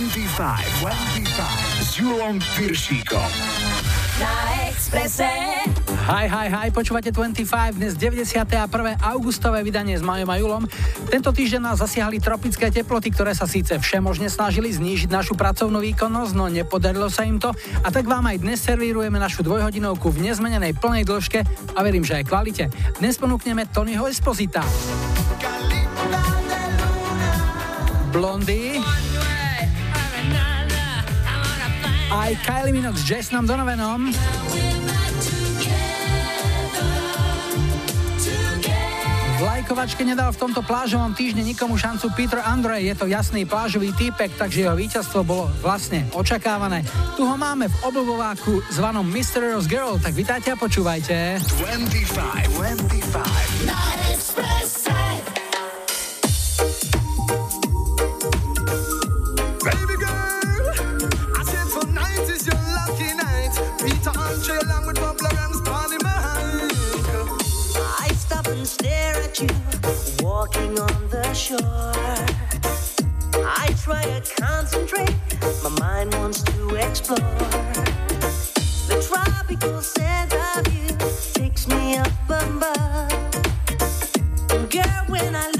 25, 25 s Julom Piršíkom. Na Exprese. Hi, hi, hi, počúvate 25, dnes 91. augustové vydanie s Majom a Julom. Tento týždeň nás zasiahli tropické teploty, ktoré sa síce všemožne snažili znížiť našu pracovnú výkonnosť, no nepodarilo sa im to. A tak vám aj dnes servírujeme našu dvojhodinovku v nezmenenej plnej dĺžke a verím, že aj kvalite. Dnes ponúkneme Tonyho Esposita. Blondy. Aj Kylie Minogue s Jasonom Donovanom. V lajkovačke nedal v tomto plážovom týždni nikomu šancu Peter Andre. Je to jasný plážový týpek, takže jeho víťazstvo bolo vlastne očakávané. Tu ho máme v obľúbováku zvanom Mysterious Girl, tak vitajte a počúvajte. 25, 25. Walking on the shore. I try to concentrate, my mind wants to explore. The tropical scent of you takes me up above. Girl, when I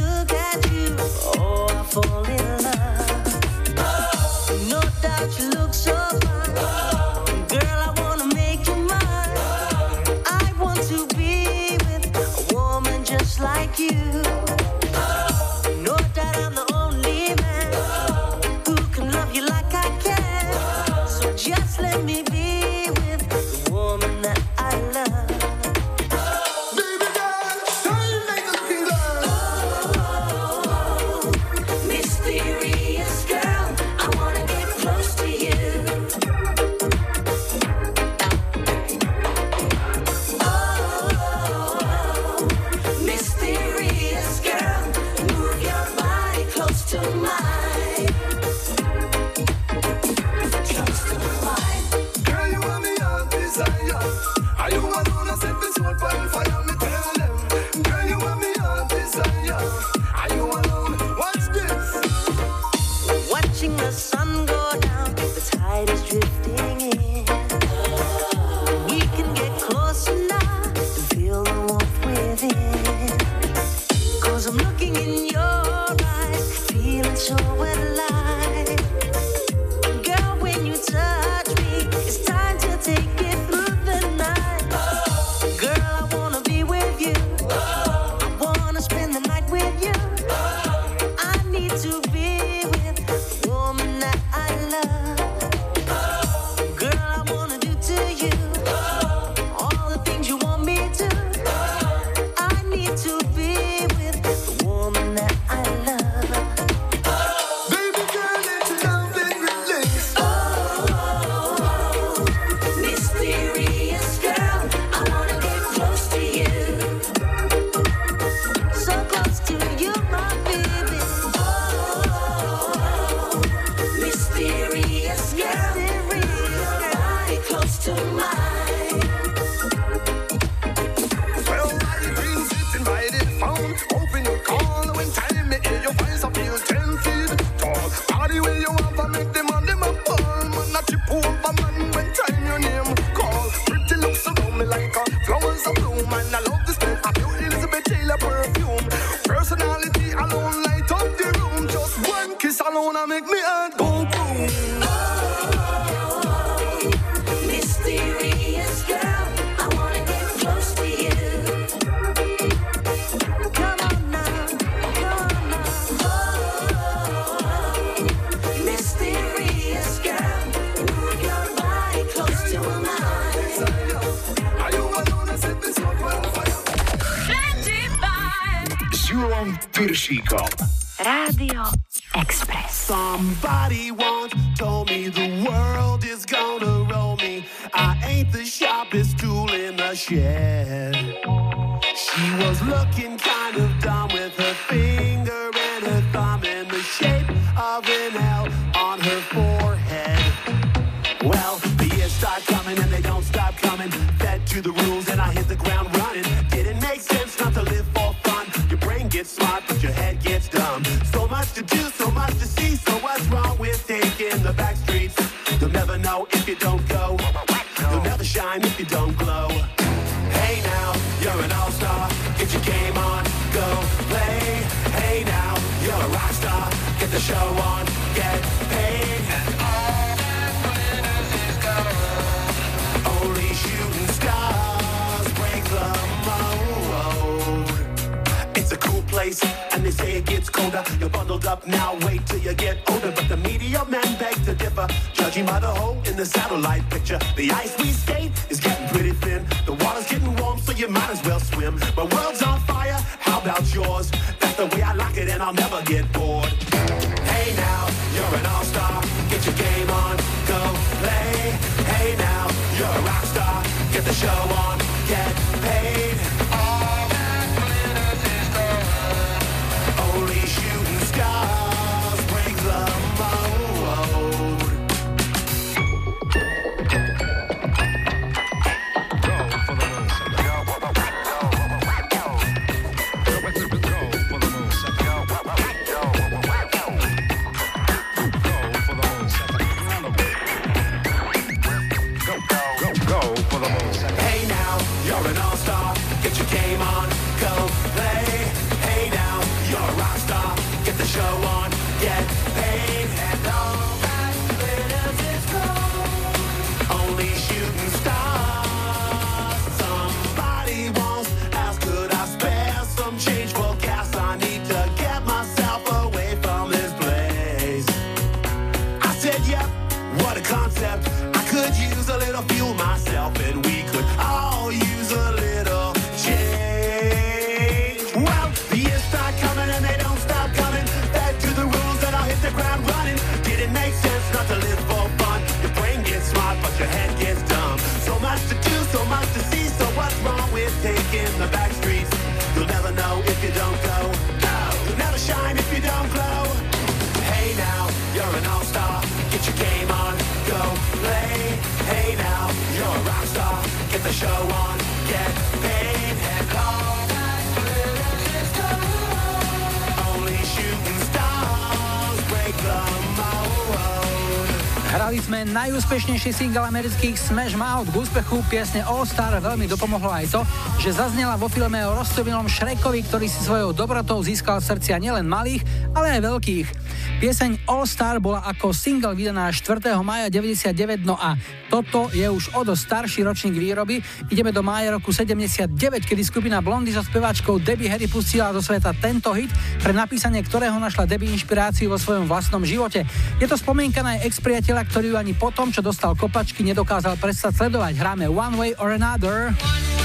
Dali sme najúspešnejší single amerických Smash Mouth. K úspechu piesne All Star veľmi dopomohlo aj to, že zaznela vo filme o roztovilom Šrekovi, ktorý si svojou dobrotou získal srdcia nielen malých, ale aj veľkých. Pieseň All Star bola ako single vydaná 4. maja 99, no a toto je už o dosť starší ročník výroby. Ideme do mája roku 79, kedy skupina Blondy so speváčkou Debbie Harry pustila do sveta tento hit, pre napísanie ktorého našla Debbie inšpiráciu vo svojom vlastnom živote. Je to spomienka na jej ex priateľa, ktorý ju ani potom, čo dostal kopačky, nedokázal prestať sledovať. Hráme One Way or Another. One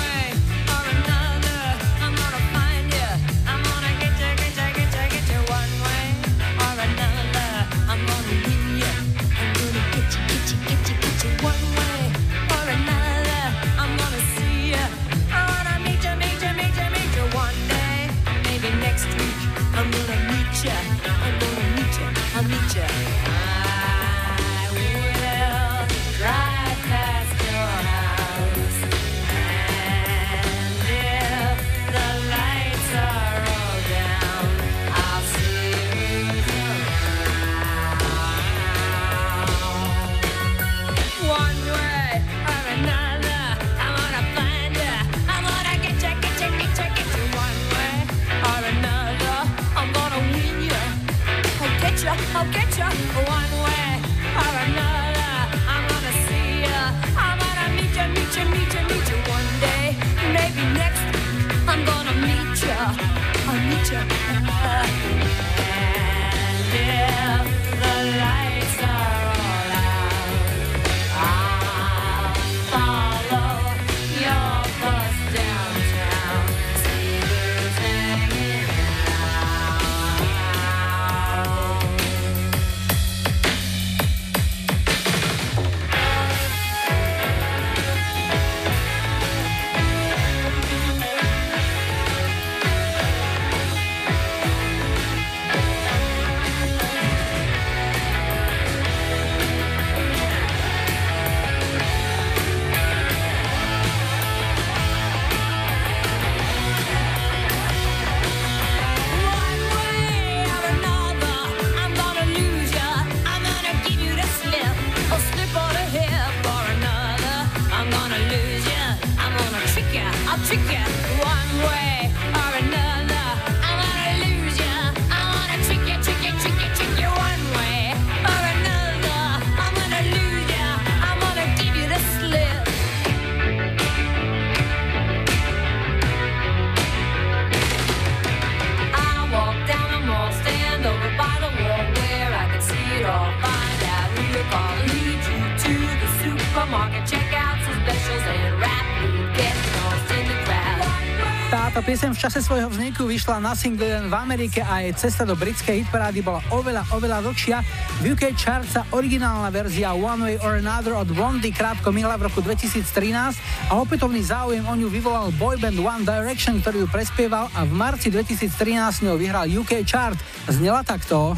piesem v čase svojho vzniku vyšla na single len v Amerike a jej cesta do britskej hitparády bola oveľa, oveľa dlhšia. V UK chart sa originálna verzia One Way or Another od Blondy krátko minula v roku 2013 a opätovný záujem o ňu vyvolal boyband One Direction, ktorý ju prespieval a v marci 2013 ňou vyhral UK chart. Znela takto.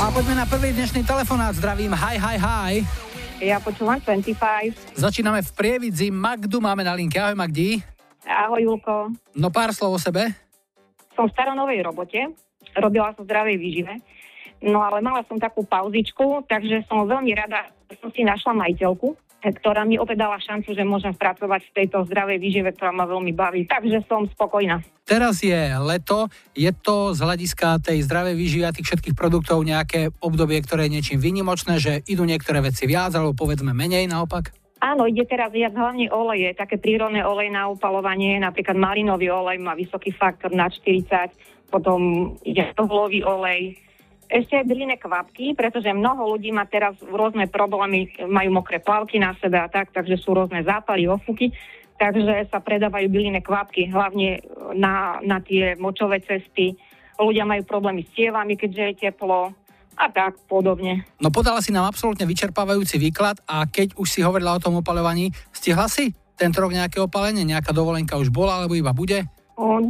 A poďme na prvý dnešný telefonát. Zdravím, hi, hi, hi. Ja počúvam 25. Začíname v Prievidzi. Magdu máme na linke. Ahoj Magdi. Ahoj Julko. No pár slov o sebe. Som v staronovej robote. Robila som zdravej výžive. No ale mala som takú pauzičku, takže som veľmi rada, že som si našla majiteľku, ktorá mi opäť dala šancu, že môžem pracovať v tejto zdravej výžive, ktorá ma veľmi baví. Takže som spokojná. Teraz je leto, je to z hľadiska tej zdravej výživy a tých všetkých produktov nejaké obdobie, ktoré je niečím vynimočné, že idú niektoré veci viac, alebo povedzme menej naopak? Áno, ide teraz viac hlavne oleje, také prírodné olej na upalovanie, napríklad malinový olej má vysoký faktor na 40, potom ide tohlový olej, ešte aj bylinné kvapky, pretože mnoho ľudí má teraz rôzne problémy, majú mokré plavky na sebe a tak, takže sú rôzne zápaly, ofuky, takže sa predávajú bylinné kvapky, hlavne na, na tie močové cesty. Ľudia majú problémy s cievami, keďže je teplo a tak podobne. No podala si nám absolútne vyčerpávajúci výklad a keď už si hovorila o tom opalovaní, stihla si tento rok nejaké opalenie, nejaká dovolenka už bola alebo iba bude?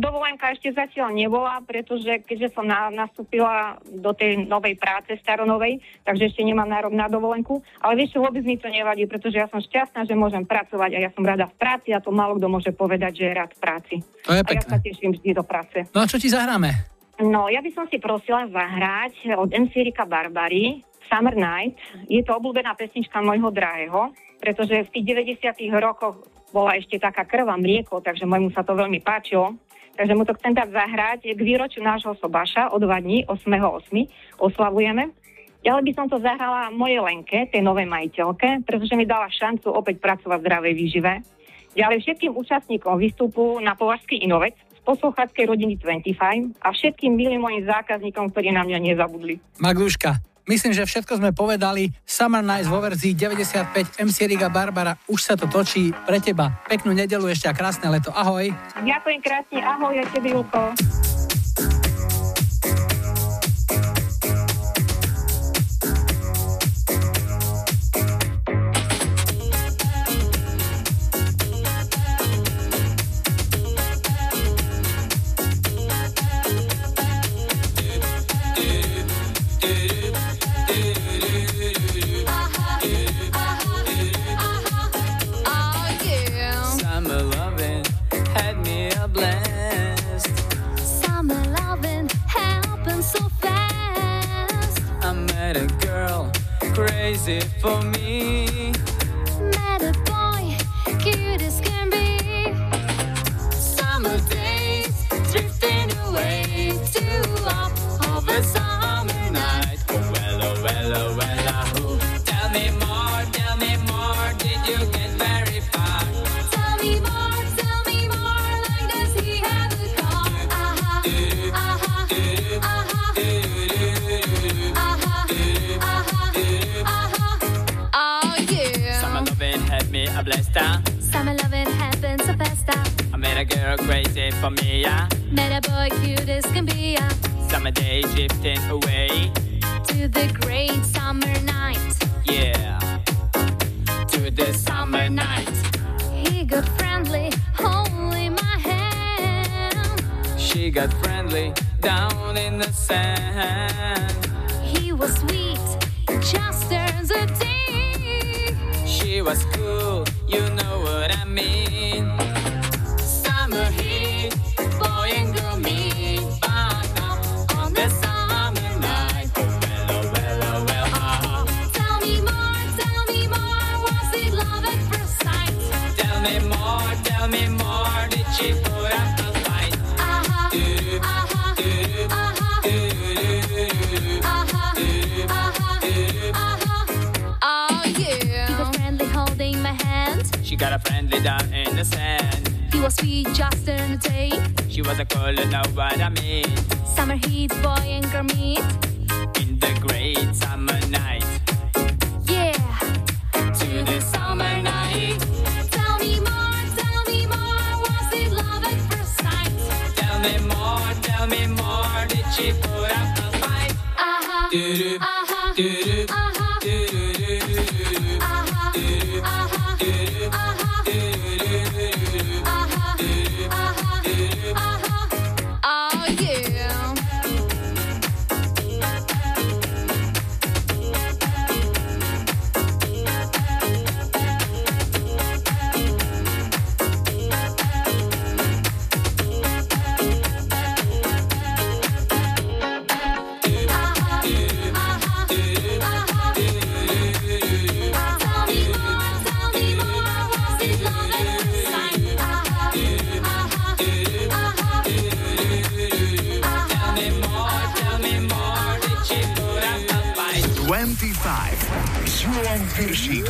Dovolenka ešte zatiaľ nebola, pretože keďže som na, nastúpila do tej novej práce, staronovej, takže ešte nemám nárok na dovolenku. Ale vieš, vôbec mi to nevadí, pretože ja som šťastná, že môžem pracovať a ja som rada v práci a to málo kto môže povedať, že je rád v práci. To je pekné. A ja sa teším vždy do práce. No a čo ti zahráme? No, ja by som si prosila zahrať od MC Rika Barbary Summer Night. Je to obľúbená pesnička môjho drahého, pretože v tých 90 rokoch bola ešte taká krva mlieko, takže môjmu sa to veľmi páčilo. Takže mu to chcem dať zahrať k výročiu nášho sobaša o dva dní, 8.8. oslavujeme. Ďalej by som to zahrala mojej Lenke, tej novej majiteľke, pretože mi dala šancu opäť pracovať v zdravej výžive. Ďalej všetkým účastníkom výstupu na Považský Inovec z poslucháckej rodiny 25 a všetkým milým mojim zákazníkom, ktorí na mňa nezabudli. Magduška, Myslím, že všetko sme povedali. Summer Nights vo verzii 95 MC Riga Barbara. Už sa to točí pre teba. Peknú nedelu ešte a krásne leto. Ahoj. Ďakujem krásne. Ahoj, aj tebe.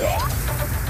Piršíkom.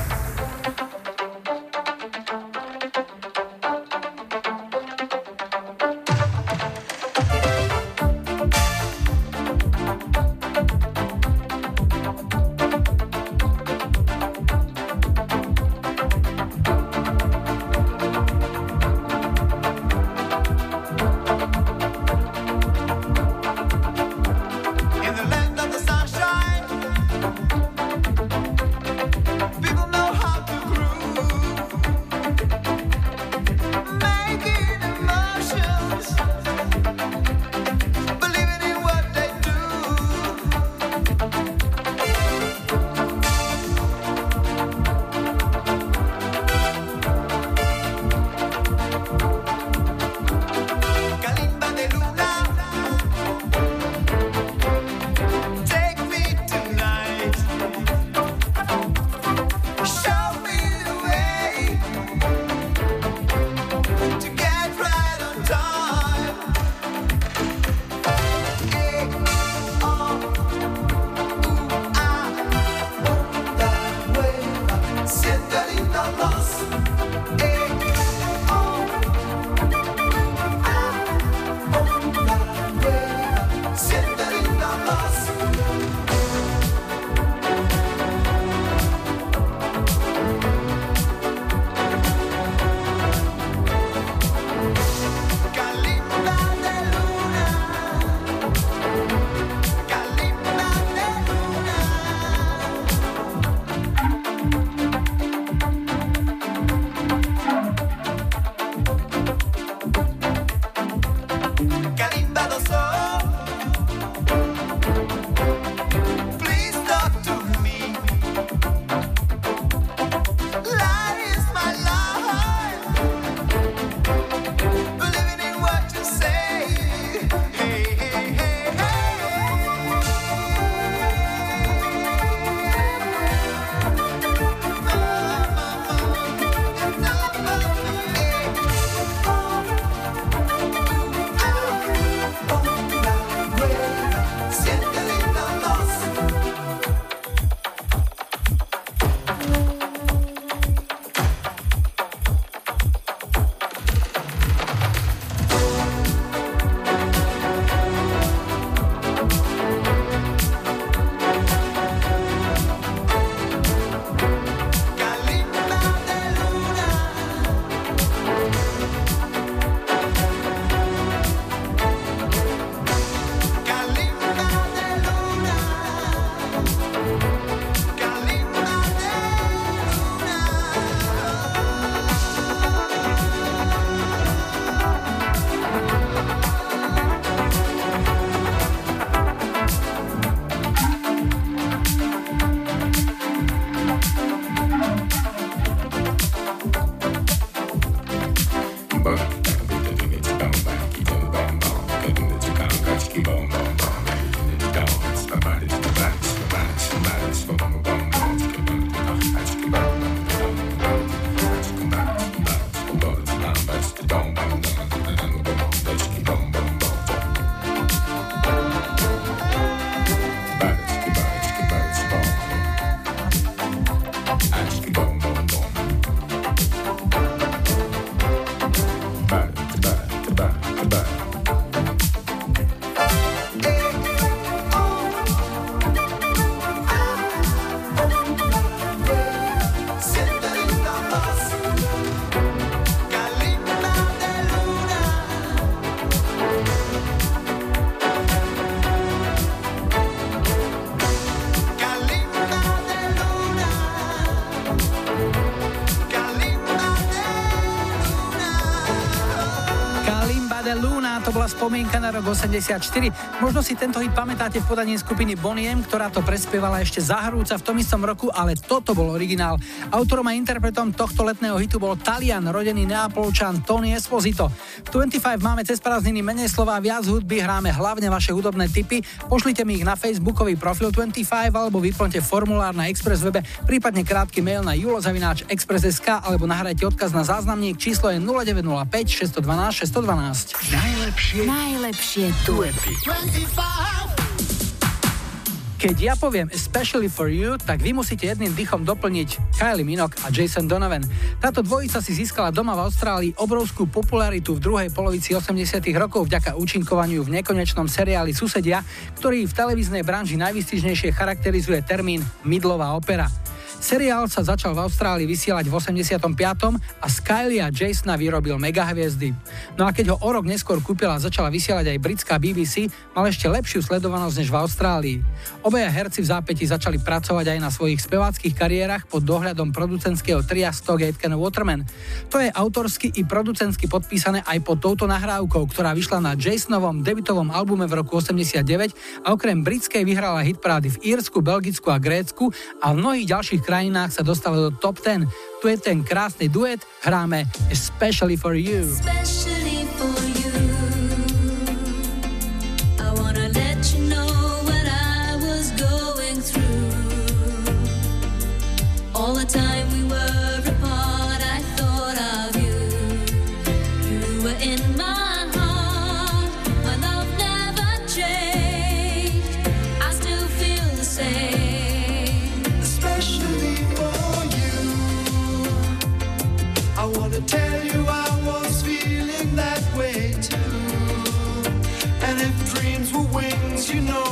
Spomienka na rok 84. Možno si tento hit pamätáte v podaní skupiny Bonnie M, ktorá to prespievala ešte zahrúca v tom istom roku, ale toto bol originál. Autorom a interpretom tohto letného hitu bol Talian, rodený Neapolčan Tony Esposito. V 25 máme cez prázdniny menej slova viac hudby, hráme hlavne vaše hudobné tipy. Pošlite mi ich na facebookový profil 25 alebo vyplňte formulár na Express webe, prípadne krátky mail na julozavináč express.sk alebo nahrajte odkaz na záznamník číslo je 0905 612 612. Najlepšie Najlepšie duety. Keď ja poviem especially for you, tak vy musíte jedným dychom doplniť Kylie Minogue a Jason Donovan. Táto dvojica si získala doma v Austrálii obrovskú popularitu v druhej polovici 80 rokov vďaka účinkovaniu v nekonečnom seriáli Susedia, ktorý v televíznej branži najvystižnejšie charakterizuje termín Midlová opera. Seriál sa začal v Austrálii vysielať v 85. a z Kylie a Jasona vyrobil megahviezdy. No a keď ho o rok neskôr kúpila a začala vysielať aj britská BBC, mal ešte lepšiu sledovanosť než v Austrálii. Obaja herci v zápäti začali pracovať aj na svojich speváckých kariérach pod dohľadom producentského tria Stock Aitken Waterman. To je autorsky i producentsky podpísané aj pod touto nahrávkou, ktorá vyšla na Jasonovom debutovom albume v roku 89 a okrem britskej vyhrala hitparády v Írsku, Belgicku a Grécku a v mnohých ďalších krajinách sa dostala do top 10. Tu je ten krásny duet, hráme Especially for You. Time wings, you know,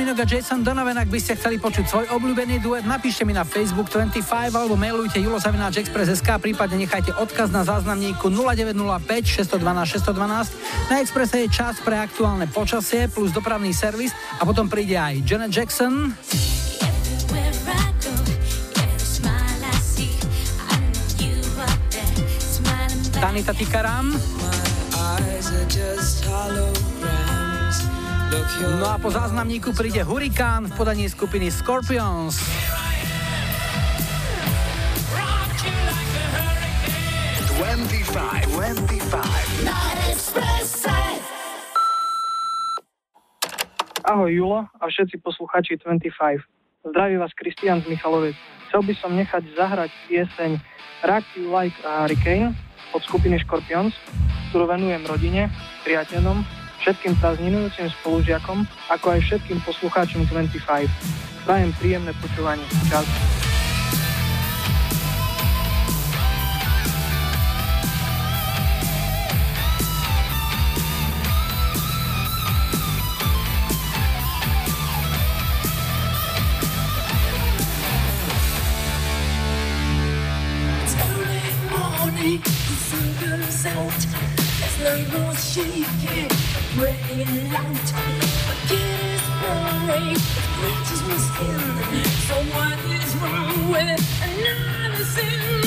Minogue a Jason Donovan, ak by ste chceli počuť svoj obľúbený duet, napíšte mi na Facebook 25 alebo mailujte julozavináčexpress.sk, prípadne nechajte odkaz na záznamníku 0905 612 612. Na Expresse je čas pre aktuálne počasie plus dopravný servis a potom príde aj Janet Jackson. Tanita Tikaram. No a po záznamníku príde Hurikán v podaní skupiny Scorpions. Ahoj Julo a všetci posluchači 25. Zdraví vás Kristian z Michalovec. Chcel by som nechať zahrať pieseň Rock You Like a Hurricane od skupiny Scorpions, ktorú venujem rodine, priateľom všetkým prázdninujúcim spolužiakom, ako aj všetkým poslucháčom 25. Prajem príjemné počúvanie. Čau. It's out, there's no more shaking. radiant light. My kid is. So what is wrong with another sin?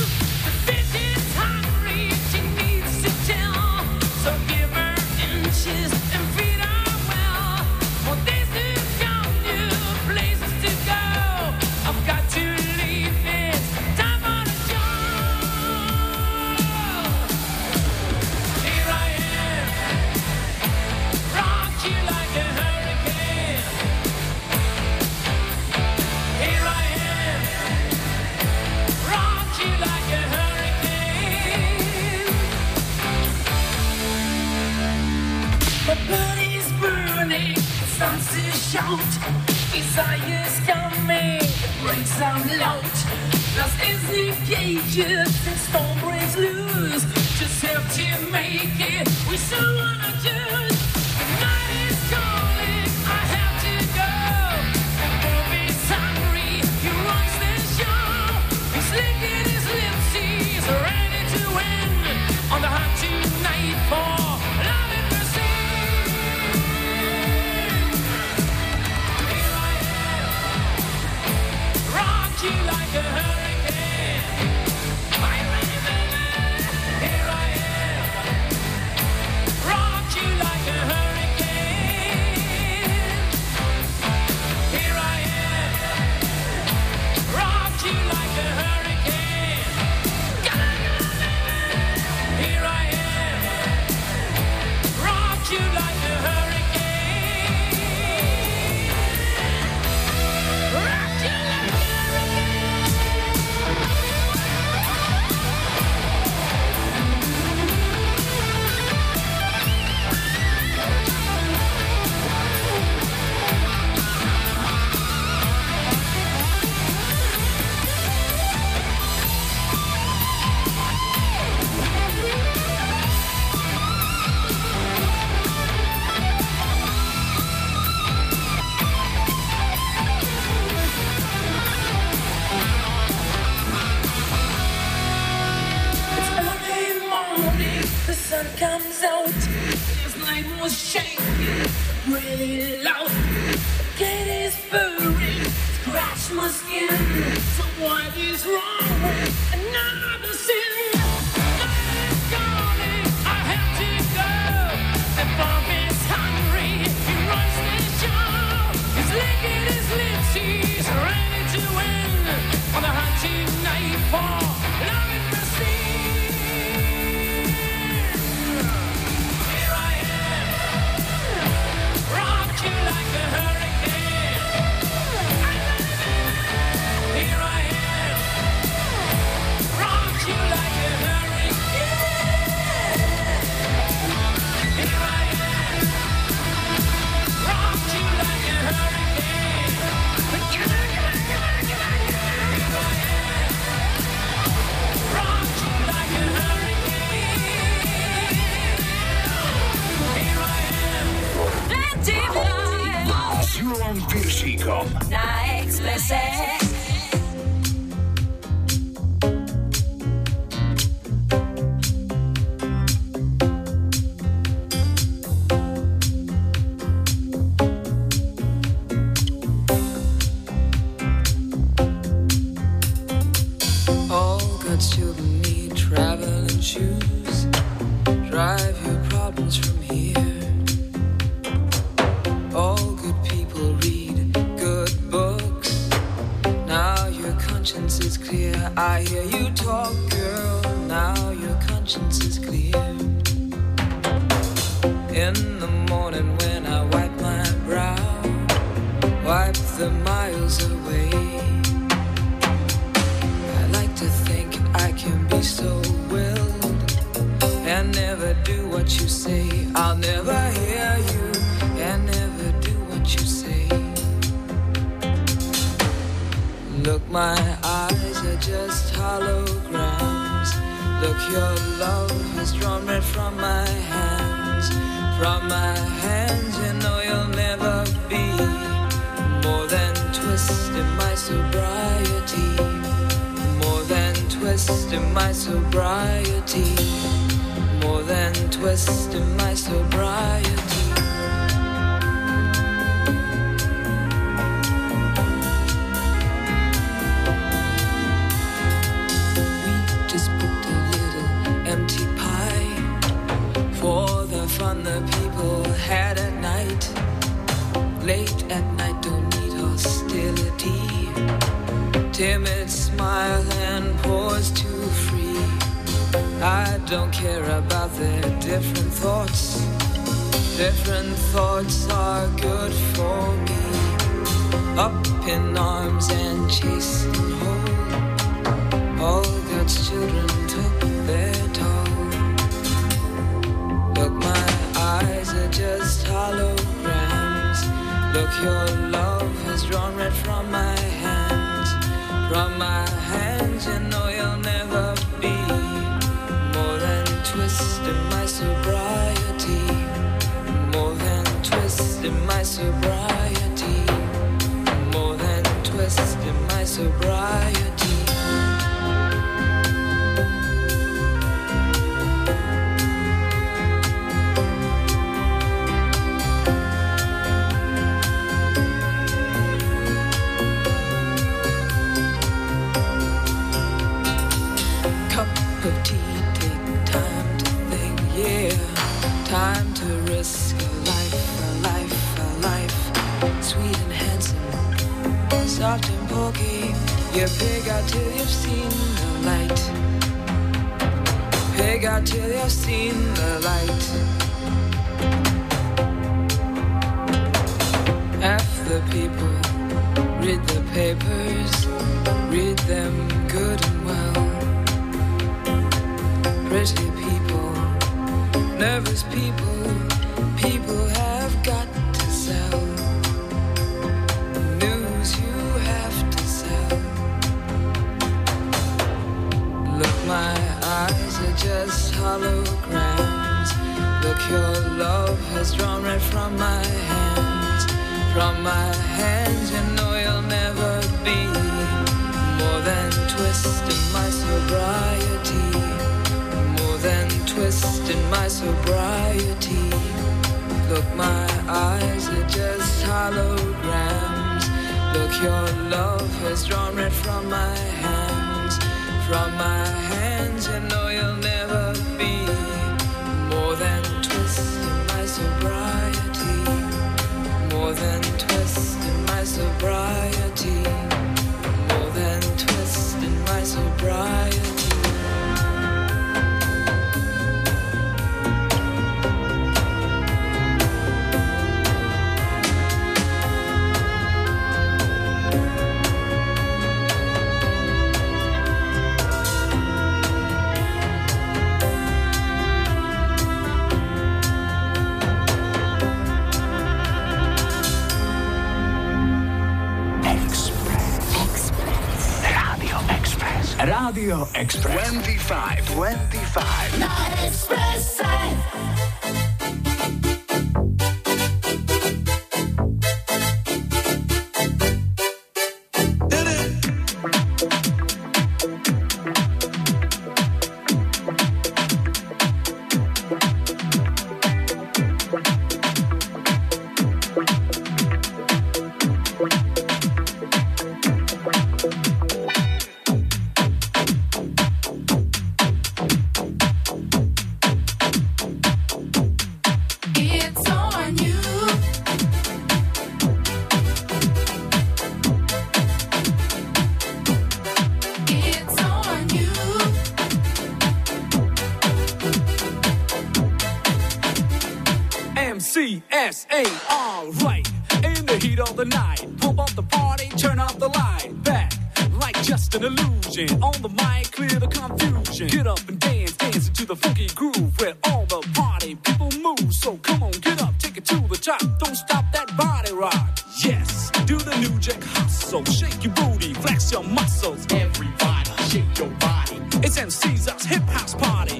Everybody, shake your body. It's MC's us uh, hip house party.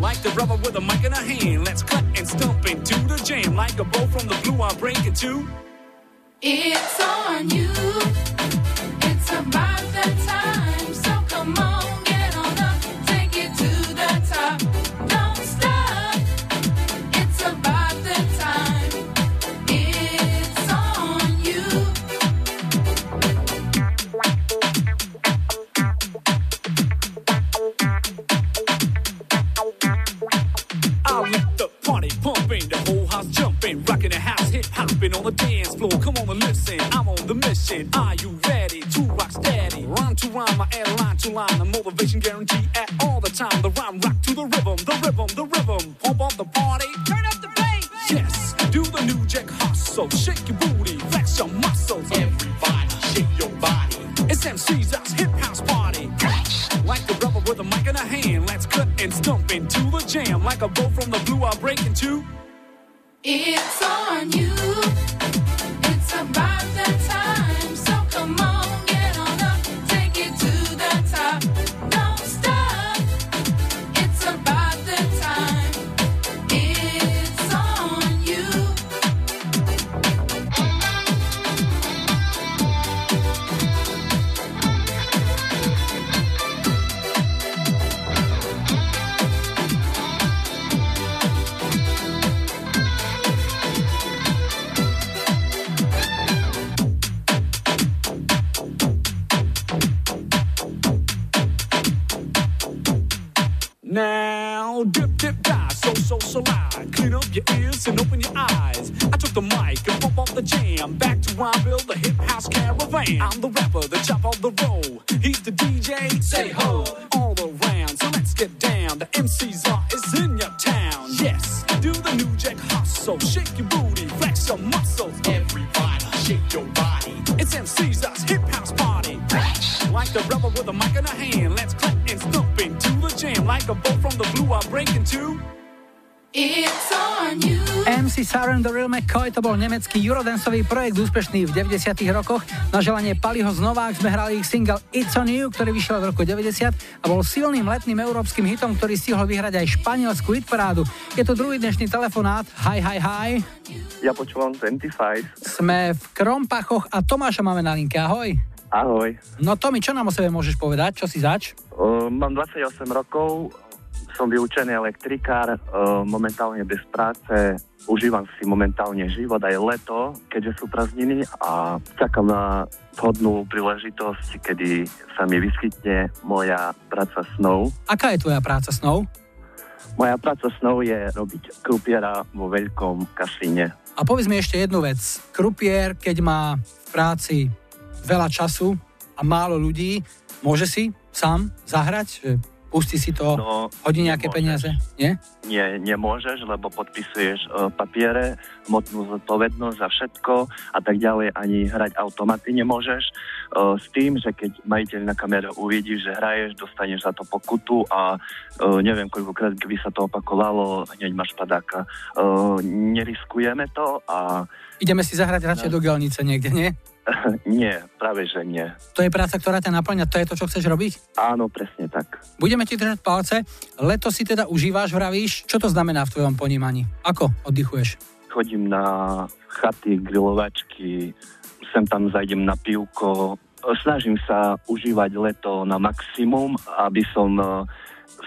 Like the rubber with a mic in a hand. Let's cut and stump into the jam. Like a bow from the blue, I'm breaking two. It's on you. Nemecký eurodanceový projekt úspešný v 90 rokoch. Na želanie Paliho z Novák sme hrali ich single It's on You, ktorý vyšiel v roku 90 a bol silným letným európskym hitom, ktorý stihol vyhrať aj španielsku hitparádu. Je to druhý dnešný telefonát. Hi, hi, hi. Ja počúvam 25. Sme v Krompachoch a Tomáša máme na linke. Ahoj. Ahoj. No Tomi, čo nám o sebe môžeš povedať? Čo si zač? Uh, mám 28 rokov, som vyučený elektrikár, uh, momentálne bez práce, užívam si momentálne život aj leto, keďže sú prázdniny a čakám na vhodnú príležitosť, kedy sa mi vyskytne moja práca snov. Aká je tvoja práca snov? Moja práca snov je robiť krupiera vo veľkom kasíne. A povedz mi ešte jednu vec. Krupier, keď má v práci veľa času a málo ľudí, môže si sám zahrať? Že pustí si to, No, hodí nejaké nemôžeš. peniaze? Nie? Nie, nemôžeš, lebo podpisuješ uh, papiere, hmotnú zodpovednosť za všetko a tak ďalej. Ani hrať automaty nemôžeš. Uh, s tým, že keď majiteľ na kamere uvidí, že hraješ, dostaneš za to pokutu a uh, neviem, koľkokrát, keby sa to opakovalo, hneď máš padáka. Uh, neriskujeme to a Ideme si zahrať radšej do gelnice niekde, nie? nie, práve že nie. To je práca, ktorá ťa naplňa, to je to, čo chceš robiť? Áno, presne tak. Budeme ti držať palce. Leto si teda užíváš, vravíš. Čo to znamená v tvojom ponímaní? Ako oddychuješ? chodím na chaty, grilovačky, sem tam zajdem na pivko. Snažím sa užívať leto na maximum, aby som eh,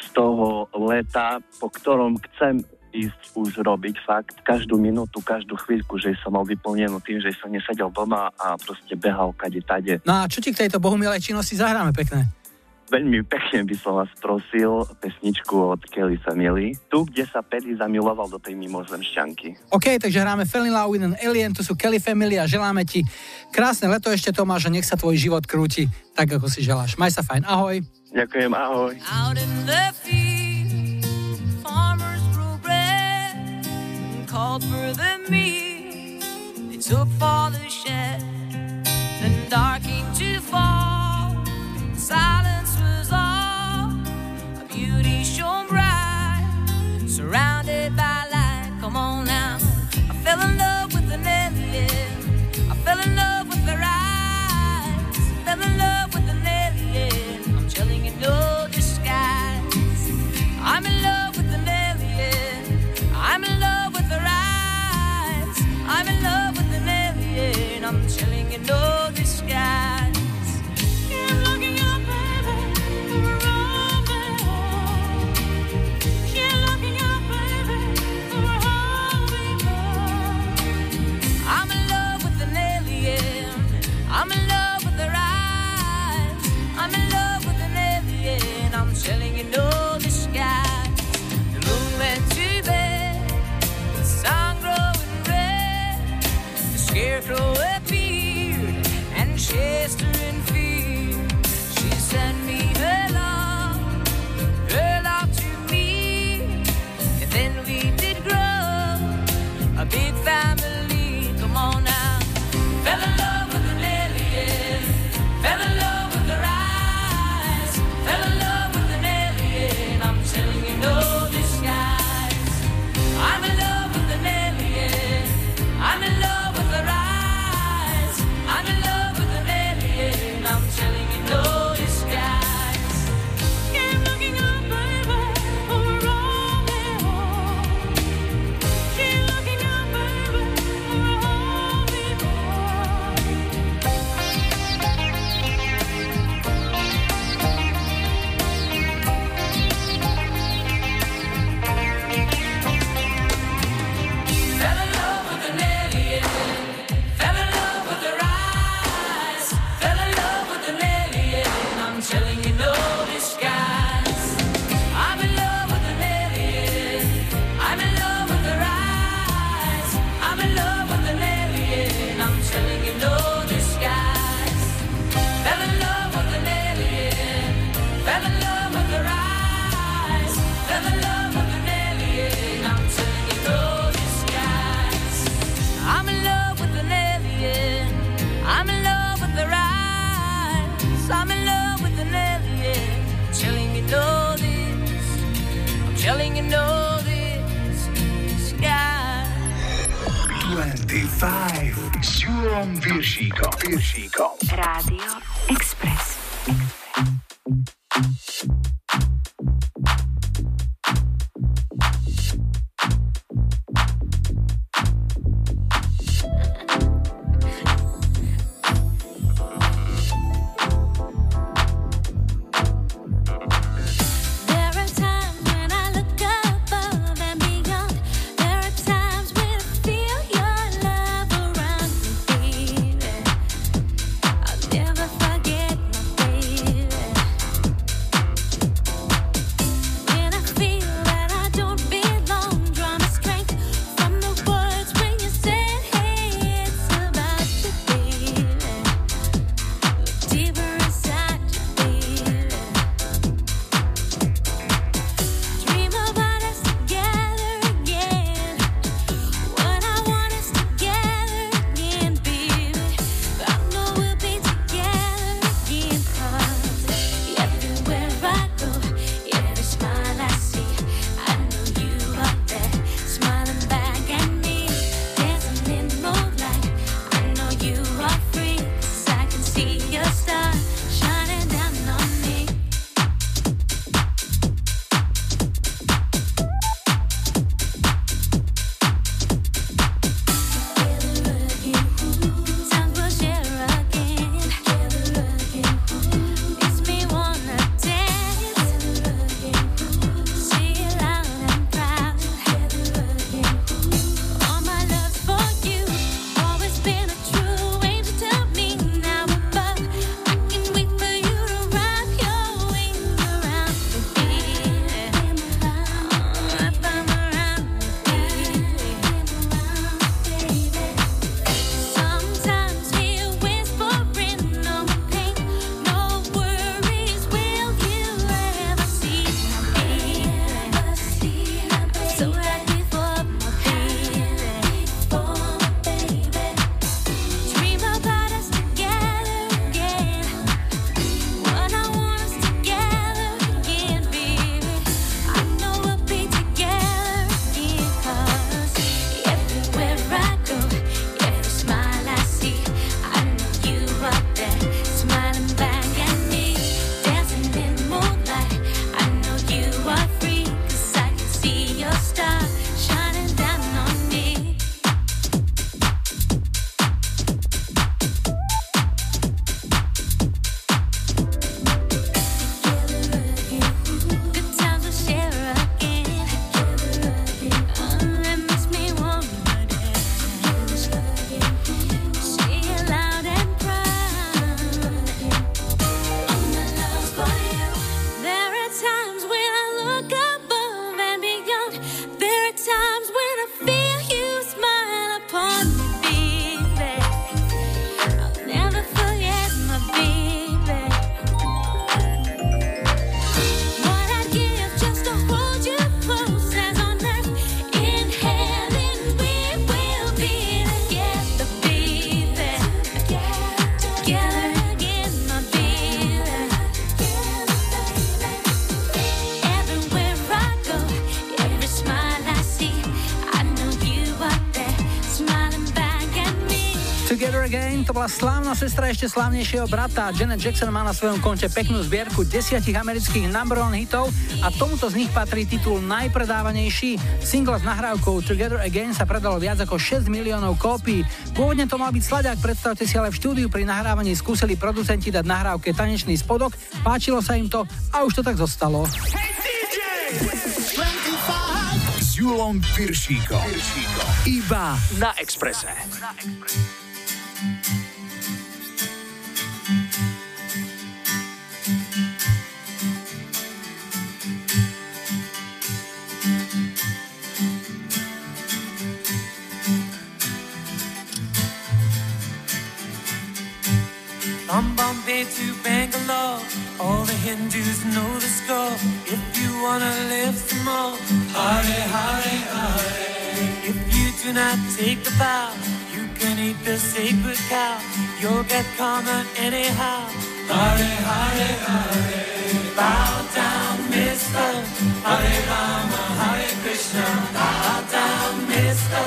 z toho leta, po ktorom chcem ísť už robiť fakt každú minútu, každú chvíľku, že som mal vyplnenú tým, že som nesedel doma a proste behal kade tade. No a čo ti k tejto bohumilej činnosti zahráme pekné? Veľmi pekne by som vás prosil pesničku od Kelly Family. Tu, kde sa Paddy zamiloval do tej mimozemšťanky. OK, takže hráme Fell in Love with an Alien, tu sú Kelly Family a želáme ti krásne leto ešte Tomáš a nech sa tvoj život krúti tak, ako si želáš. Maj sa fajn, ahoj. Ďakujem, ahoj. Out in the field, called for the meal, they took for the shed, The dark came to fall. Silence was all, a beauty shone bright, surrounded. Slávna sestra ešte slávnejšieho brata. Janet Jackson má na svojom konte peknú zbierku desiatich amerických number one hitov a tomuto z nich patrí titul najpredávanejší. Single s nahrávkou Together Again sa predalo viac ako 6 miliónov kópií. Pôvodne to mal byť sladák, predstavte si, ale v štúdiu pri nahrávaní skúsili producenti dať nahrávke tanečný spodok, páčilo sa im to a už to tak zostalo. S Julom Piršíkom. Iba na Exprese. From take the vow, you can eat the sacred cow. You'll get karma anyhow. Hare Hare Hare. Bow down, Mister. Hare Rama, Hare Krishna. Bow down, Mister.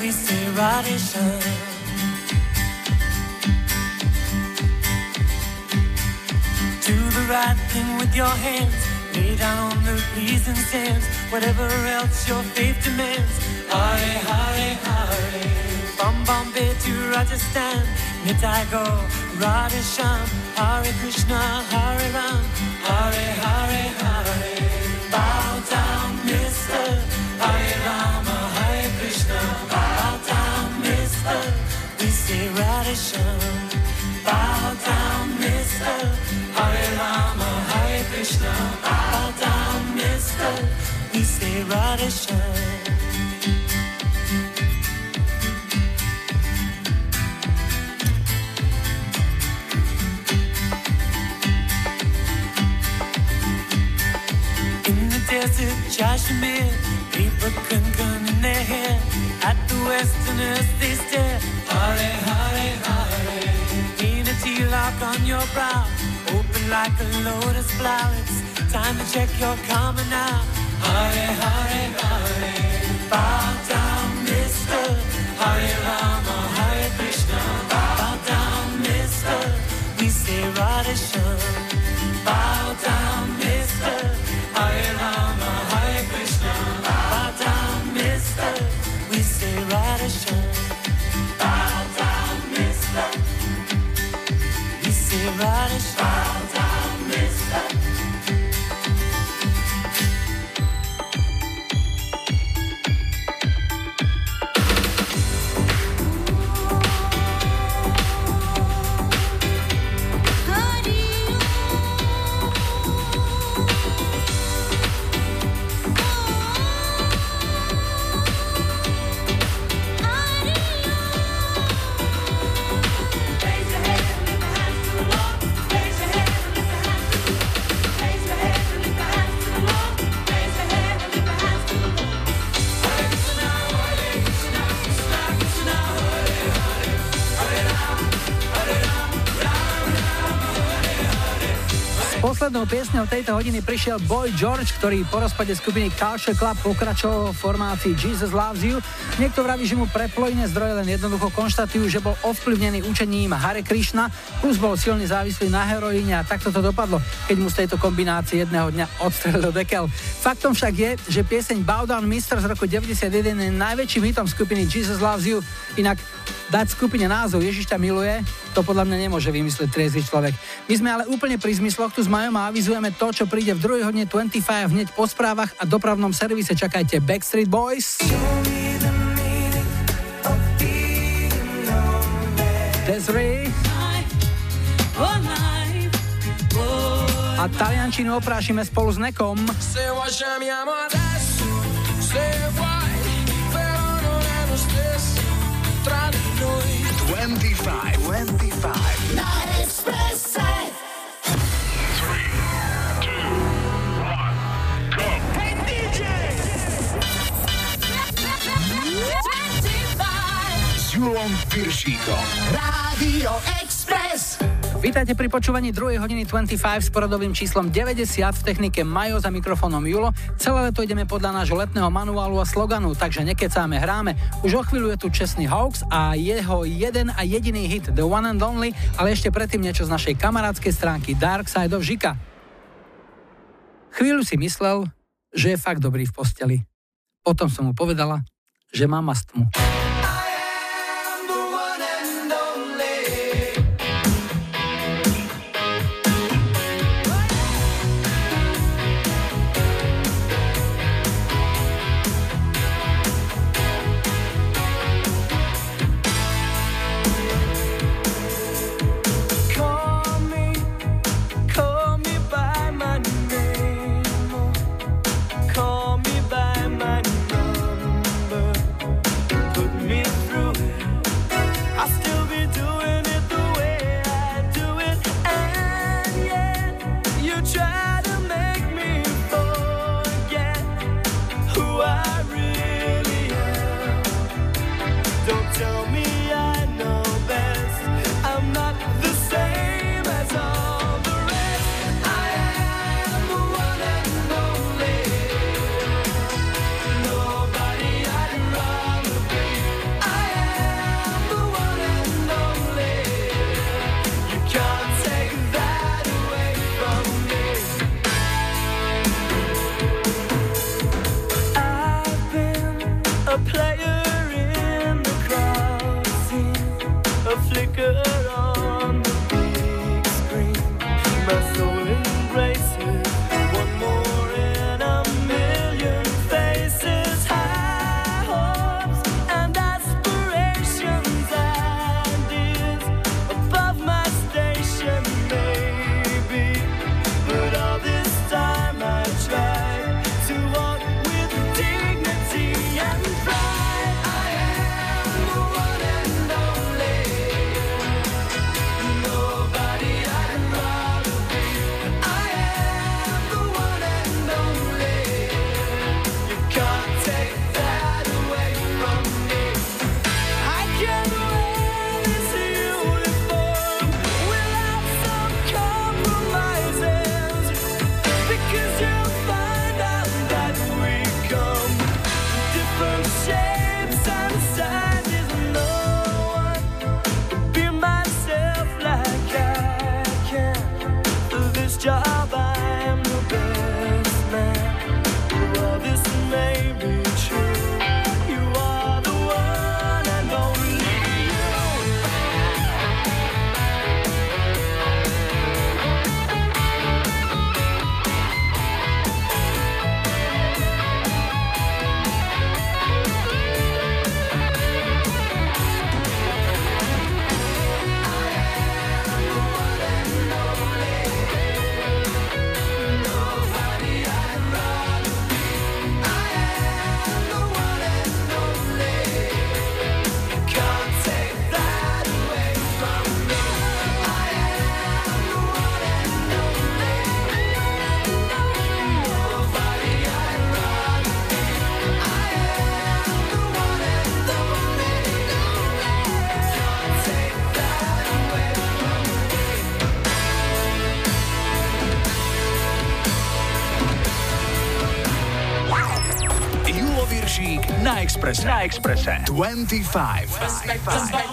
We say Radhe Do the right thing with your hands. Lay down on the pleasing sands. Whatever else your faith demands. Hare Hare Hare. From Bombay to Rajasthan. Nitai go. Radhe Shyam. Hare Krishna. Hare Ram. Hare Hare Hare. Bow down, mister. Hare Rama. Hare Krishna. Bow down, mister. We say Radhe Shyam. Bow down, mister. Hare Rama, Hare Krishna. Bow down, mister. We say Radhe Shyam. Kashmir, people kunkan in their hair. At the westerners they. Hare, hare, hare. In a lock on your brow, open like a lotus flower. It's time to check your karma now. Hare, hare, hare. Bow down, mister. Hare Rama, Hare Krishna. Bow down, mister. We say Radhe piesňou tejto hodiny prišiel Boy George, ktorý po rozpade skupiny Culture Club pokračoval v formácii Jesus Loves You. Niekto vraví, že mu preplojné zdroje len jednoducho konštatujú, že bol ovplyvnený učením Hare Krishna, plus bol silne závislý na heroíne a takto to dopadlo, keď mu z tejto kombinácie jedného dňa odstrelil dekel. Faktom však je, že pieseň Bow Down Mister z roku 91 je najväčším hitom skupiny Jesus Loves You. Inak dať skupine názov Ježiš miluje, to podľa mňa nemôže vymyslieť triezvy človek. My sme ale úplne pri zmysloch tu s Majom a avizujeme to, čo príde v druhej hodine 25 hneď po správach a dopravnom servise. Čakajte Backstreet Boys. A taliančinu oprášime spolu s Nekom. Vuoi Pavlom Piršíkom. Rádio Express. Vítajte pri počúvaní 2. hodiny 25 s poradovým číslom 90 v technike Majo za mikrofónom Julo. Celé leto ideme podľa nášho letného manuálu a sloganu, takže nekecáme, hráme. Už o chvíľu je tu Česný Hawks a jeho jeden a jediný hit The One and Only, ale ešte predtým niečo z našej kamarádskej stránky Dark Side of Žika. Chvíľu si myslel, že je fakt dobrý v posteli. Potom som mu povedala, že má mastmu. Express 25. 25.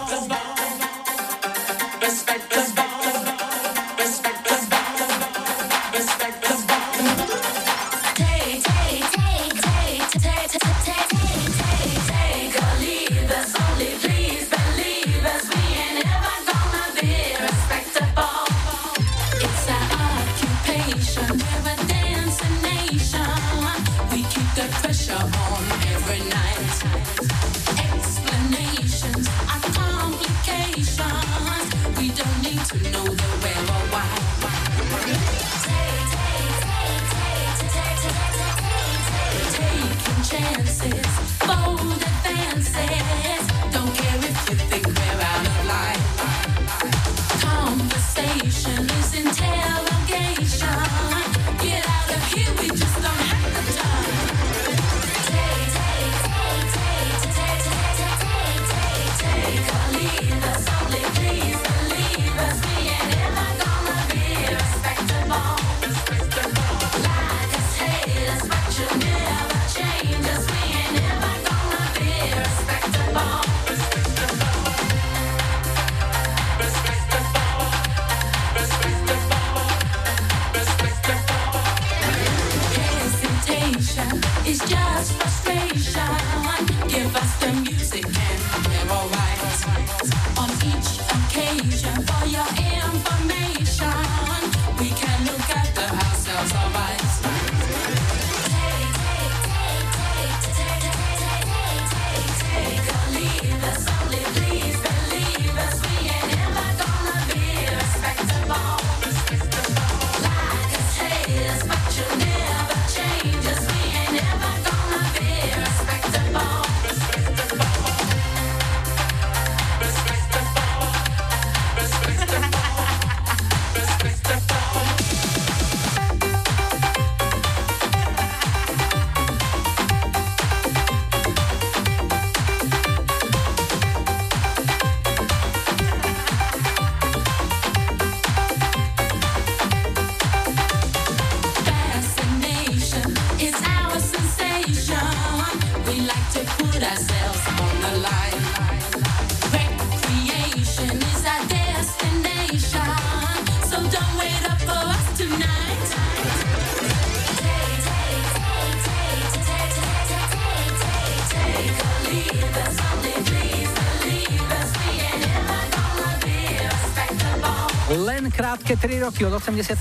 3 roky od 86.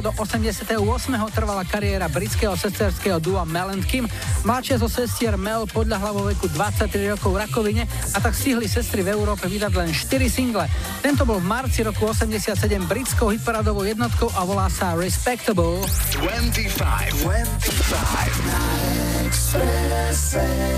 do 88. trvala kariéra britského sesterského dua Mel and Kim. Mladšia zo sestier Mel podľahla vo veku 23 rokov rakovine a tak stihli sestry v Európe vydať len 4 single. Tento bol v marci roku 87 britskou hitparadovou jednotkou a volá sa Respectable. 25. 25.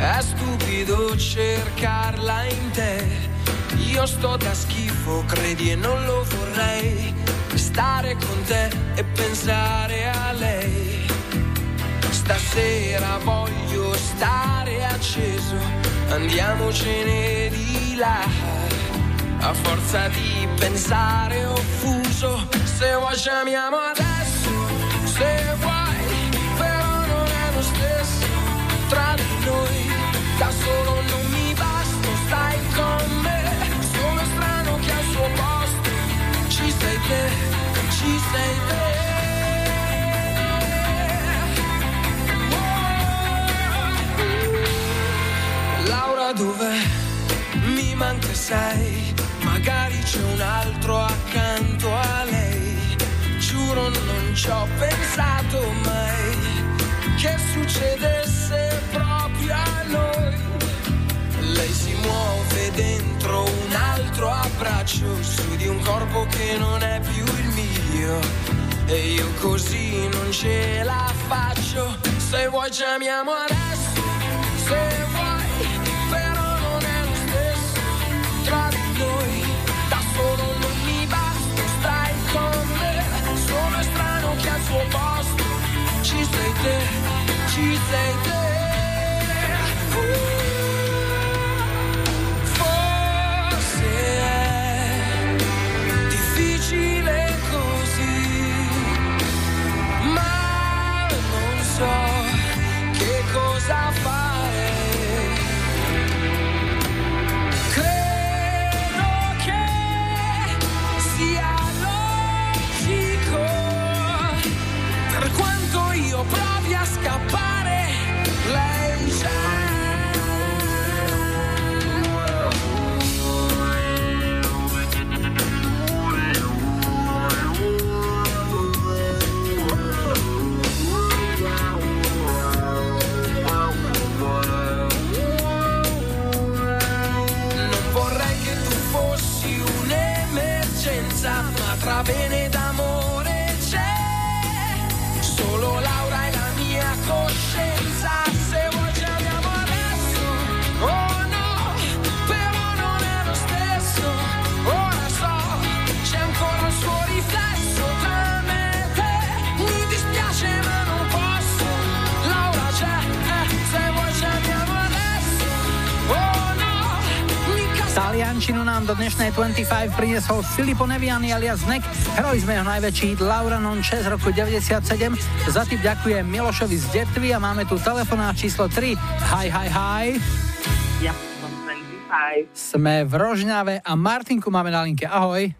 è stupido cercarla in te. Io sto da schifo, credi e non lo vorrei. Stare con te e pensare a lei. Stasera voglio stare acceso, andiamocene di là. A forza di pensare offuso, se vuoi chiamiamo adesso, se vuoi, però non è lo stesso tra di noi. Solo non mi basta, stai con me. Sono strano che al suo posto ci sei te, ci sei te. Laura dov'è? Mi manca sei, magari c'è un altro accanto a lei. Giuro non ci ho pensato mai che succedesse proprio a. Lei si muove dentro un altro abbraccio su di un corpo che non è più il mio. E io così non ce la faccio. Se vuoi chiamiamo adesso, se vuoi, però non è lo stesso tra di noi. Da solo non mi basta, stai con me. Sono strano che al suo posto ci sei te, ci sei te. Uh. Nám do dnešnej 25 priniesol Filippo Neviani alias Nek. Hrali sme jeho najväčší hit Laura Non 6 z roku 97. Za tým ďakujem Milošovi z Detvy a máme tu telefonát číslo 3. Hi, hi, hi. Ja som 25. Sme v Rožňave a Martinku máme na linke. Ahoj.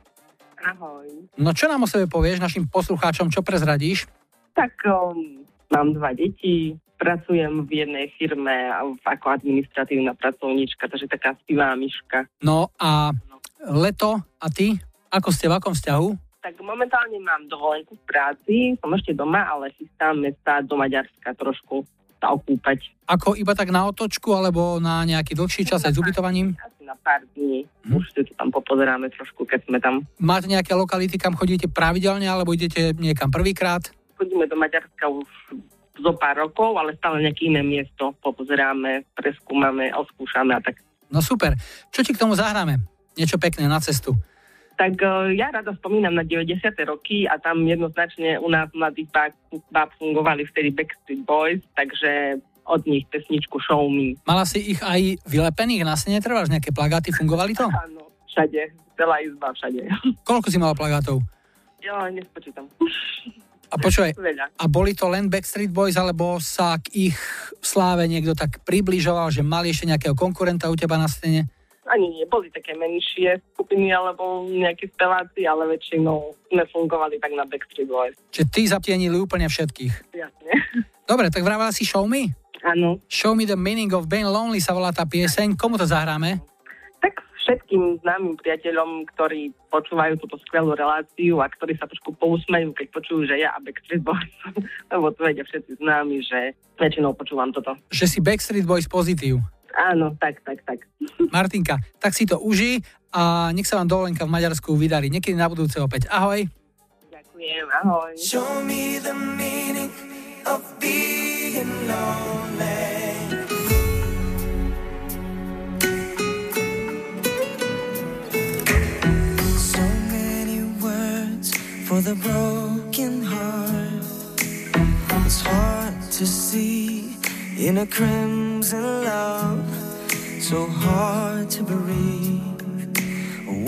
Ahoj. No čo nám o sebe povieš našim poslucháčom, čo prezradíš? Tak um, mám dva deti, pracujem v jednej firme ako administratívna pracovníčka, takže taká spivá myška. No a leto a ty? Ako ste v akom vzťahu? Tak momentálne mám dovolenku v práci, som ešte doma, ale chystáme sa do Maďarska trošku sa okúpať. Ako iba tak na otočku alebo na nejaký dlhší čas aj s ubytovaním? Asi na pár dní. Už si to tam popozeráme trošku, keď sme tam. Máte nejaké lokality, kam chodíte pravidelne alebo idete niekam prvýkrát? Chodíme do Maďarska už zo pár rokov, ale stále nejaké iné miesto popozeráme, preskúmame, oskúšame a tak. No super. Čo ti k tomu zahráme? Niečo pekné na cestu. Tak eh, ja rada spomínam na 90. roky a tam jednoznačne u nás báb, báb fungovali vtedy Backstreet Boys, takže od nich pesničku Show Me. Mala si ich aj vylepených na stene, trváš nejaké plagáty, fungovali to? Áno, všade, celá izba všade. Koľko si mala plagátov? Jo, nespočítam. A počúvaj, a boli to len Backstreet Boys, alebo sa k ich sláve niekto tak približoval, že mali ešte nejakého konkurenta u teba na stene? Ani nie, boli také menšie skupiny alebo nejakí speváci, ale väčšinou sme fungovali tak na Backstreet Boys. Čiže ty zatienili úplne všetkých. Jasne. Dobre, tak vravala si Show Me? Áno. Show Me the Meaning of Being Lonely sa volá tá pieseň. Komu to zahráme? Všetkým známym priateľom, ktorí počúvajú túto skvelú reláciu a ktorí sa trošku pousmejú, keď počujú, že ja a Backstreet Boys, lebo to vedia všetci známi, že väčšinou počúvam toto. Že si Backstreet Boys pozitív. Áno, tak, tak, tak. Martinka, tak si to uži a nech sa vám dovolenka v Maďarsku vydarí. Niekedy na budúce opäť. Ahoj. Ďakujem, ahoj. Show me the meaning of being lonely. For the broken heart. It's hard to see in a crimson love. So hard to breathe.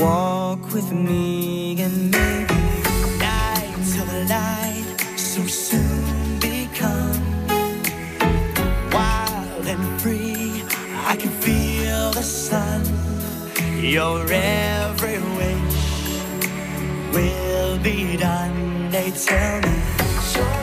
Walk with me and maybe night till the light so soon become wild and free. I can feel the sun. Your every wish will be done. They tell me,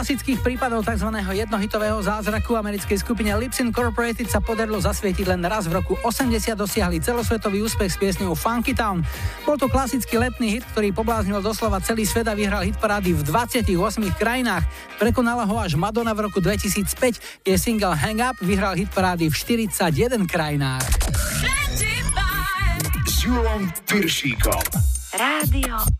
klasických prípadov tzv. jednohitového zázraku americkej skupine Lips Incorporated sa podarilo zasvietiť len raz v roku 80 dosiahli celosvetový úspech s piesňou Funky Town. Bol to klasický letný hit, ktorý pobláznil doslova celý svet a vyhral hit parády v 28 krajinách. Prekonala ho až Madonna v roku 2005. Jej single Hang Up vyhral hit parády v 41 krajinách. Rádio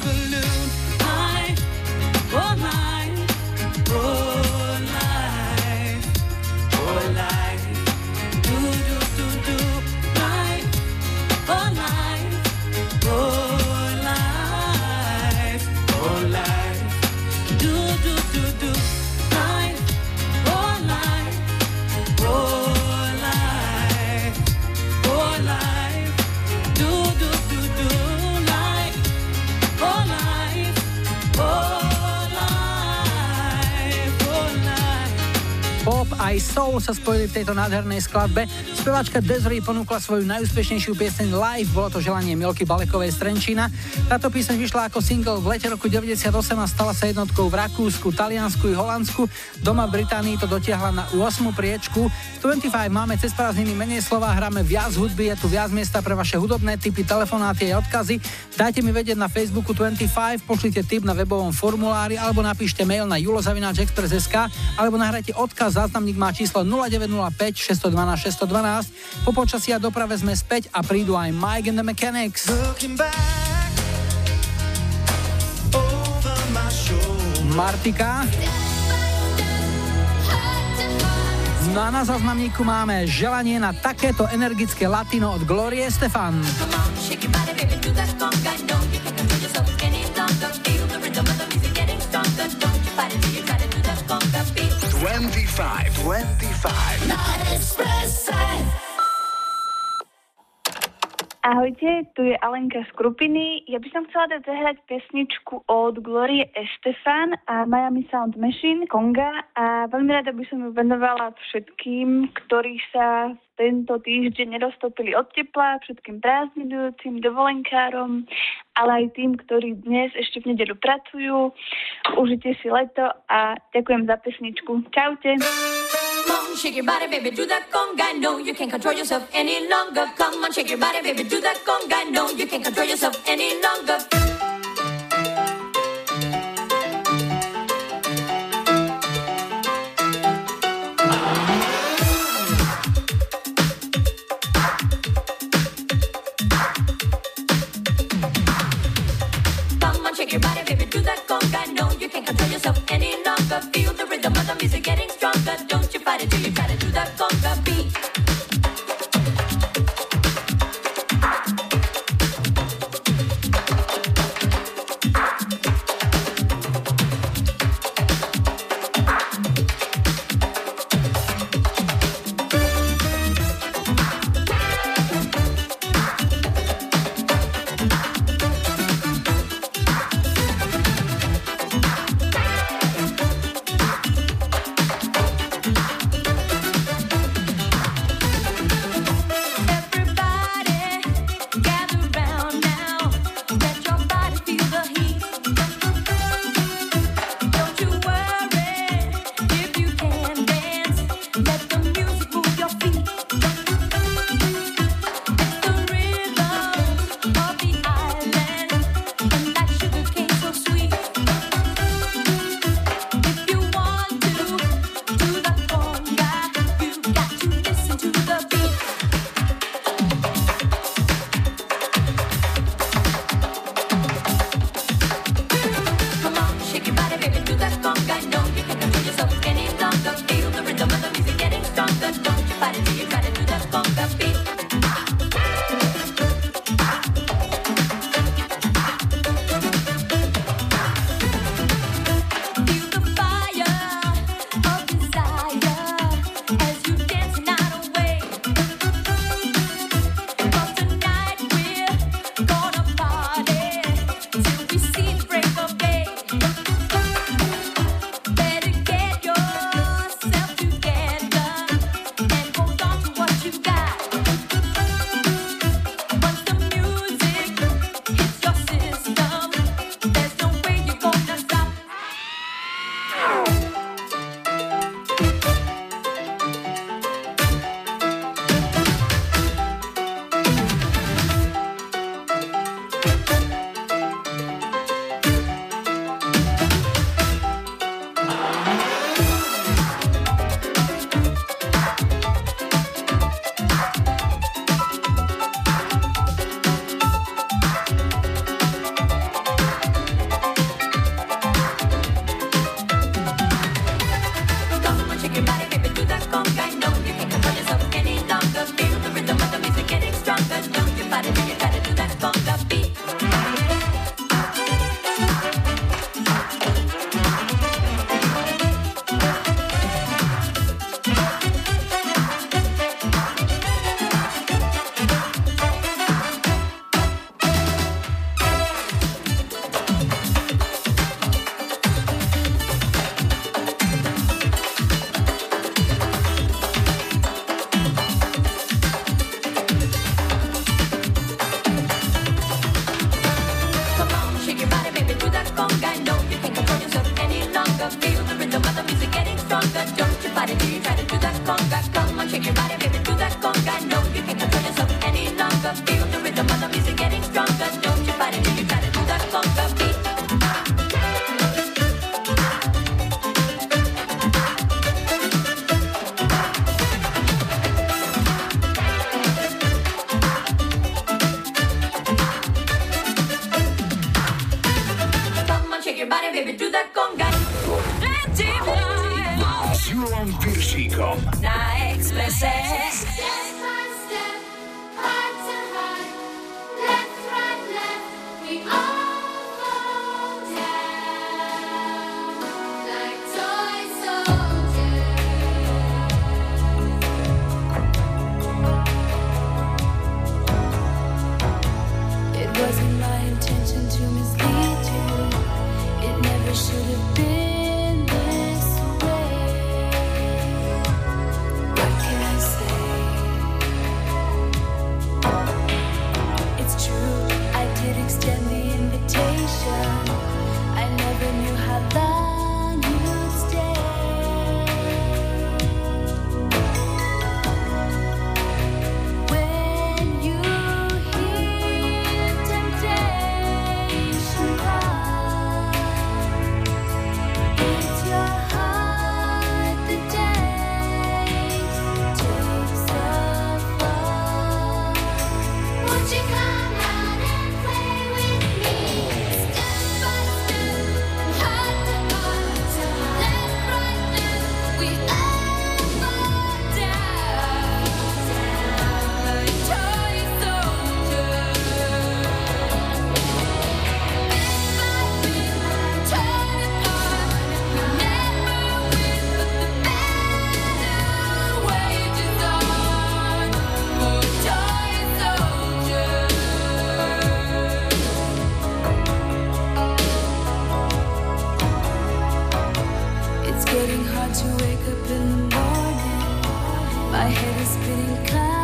aj soul sa spojili v tejto nádhernej skladbe. Speváčka Desiree ponúkla svoju najúspešnejšiu pieseň live, bolo to želanie Milky Balekovej Strenčina. Táto pieseň vyšla ako single v lete roku 98 a stala sa jednotkou v Rakúsku, Taliansku i Holandsku. Doma v Británii to dotiahla na 8. priečku. V 25 máme cez prázdniny menej slova, hráme viac hudby, je tu viac miesta pre vaše hudobné typy, telefonáty a odkazy. Dajte mi vedieť na Facebooku 25, pošlite tip na webovom formulári alebo napíšte mail na julozavináčexpress.sk alebo nahrajte odkaz, záznamník má číslo 0905 612 612. Po počasí a doprave sme späť a prídu aj Mike and the Mechanics. Martika. No a na záznamníku máme želanie na takéto energické latino od Glorie Stefan. Body, 25. 25. Na Expresse. Ahojte, tu je Alenka z Krupiny. Ja by som chcela dať zahrať pesničku od Glorie Estefan a Miami Sound Machine, Konga a veľmi rada by som ju venovala všetkým, ktorí sa v tento týždeň neroztopili od tepla, všetkým prázdninujúcim, dovolenkárom, ale aj tým, ktorí dnes ešte v nedelu pracujú. Užite si leto a ďakujem za pesničku. Čaute. On, shake your body, baby, do that conga. No, you can't control yourself any longer. Come on, shake your body, baby, do that conga. No, you can't control yourself any longer. Yourself any longer. Feel the rhythm of the music getting stronger. Don't you fight it till you try getting hard to wake up in the morning. My head is spinning clouds.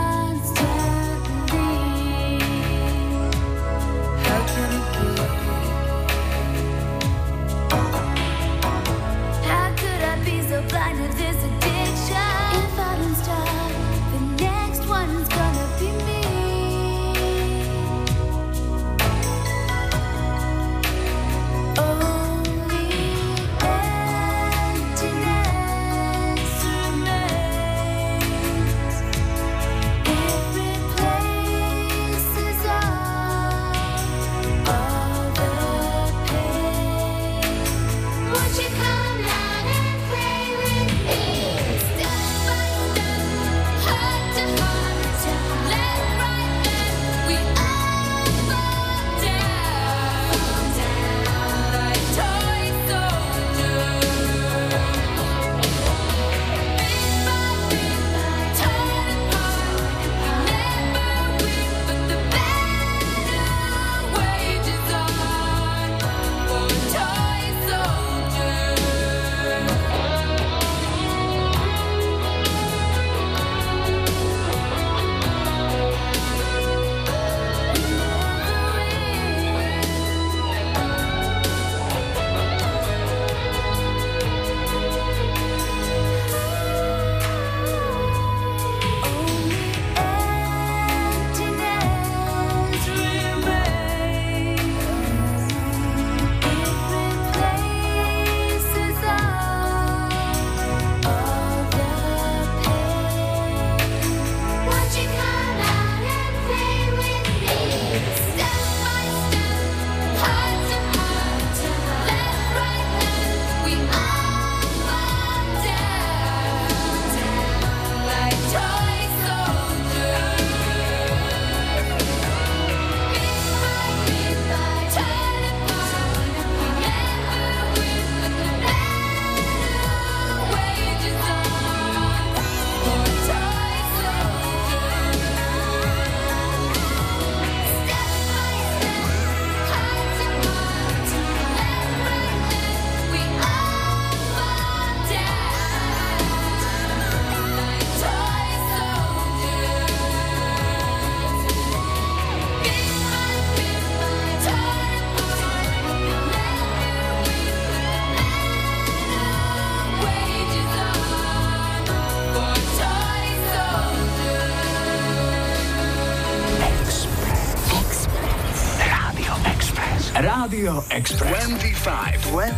Express. 25. 25.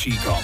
Julom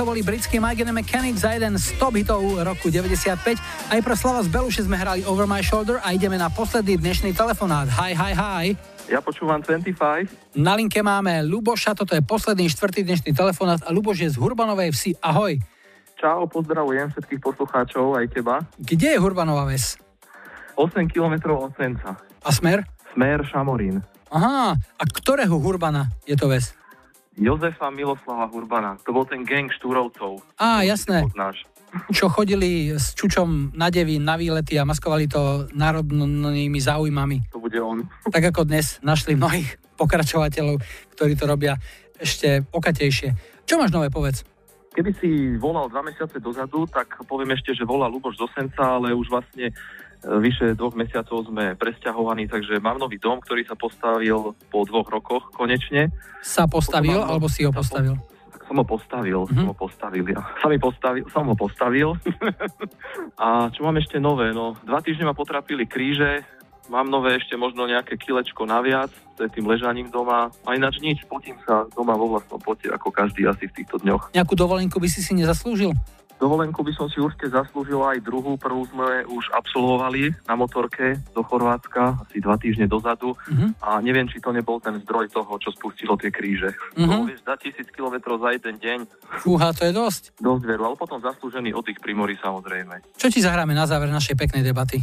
to boli britskí Mike and Mechanic za jeden z top hitov roku 95. Aj pre Slava z Beluše sme hrali Over My Shoulder a ideme na posledný dnešný telefonát. Hi, hi, hi. Ja počúvam 25. Na linke máme Luboša, toto je posledný štvrtý dnešný telefonát a Luboš je z Hurbanovej vsi. Ahoj. Čau, pozdravujem všetkých poslucháčov, aj teba. Kde je Hurbanová ves? 8 km od Senca. A smer? Smer Šamorín. Aha, a ktorého Hurbana je to ves? Jozefa Miloslava Hurbana. To bol ten gang štúrovcov. Á, jasné. Poznáš. Čo chodili s Čučom na Devín, na výlety a maskovali to národnými záujmami. To bude on. Tak ako dnes našli mnohých pokračovateľov, ktorí to robia ešte okatejšie. Čo máš nové, povedz? Keby si volal dva mesiace dozadu, tak poviem ešte, že volá Luboš do Senca, ale už vlastne vyše dvoch mesiacov sme presťahovaní, takže mám nový dom, ktorý sa postavil po dvoch rokoch konečne. Sa postavil, mám- alebo si ho postavil? Som ho postavil, mm-hmm. som ho postavil, ja. Sami postavil, som ho postavil. a čo mám ešte nové? No, dva týždne ma potrapili kríže, mám nové ešte možno nejaké kilečko naviac, to je tým ležaním doma. A ináč nič, potím sa doma vo vlastnom pote, ako každý asi v týchto dňoch. Nejakú dovolenku by si si nezaslúžil? Dovolenku by som si určite zaslúžil aj druhú. Prvú sme už absolvovali na motorke do Chorvátska asi dva týždne dozadu Mhm. a neviem, či to nebol ten zdroj toho, čo spustilo tie kríže. To vieš, za tisíc kilometrov za jeden deň. Fúha, to je dosť. Dosť veru, ale potom zaslúžený oddych pri mori samozrejme. Čo ti zahráme na záver našej peknej debaty?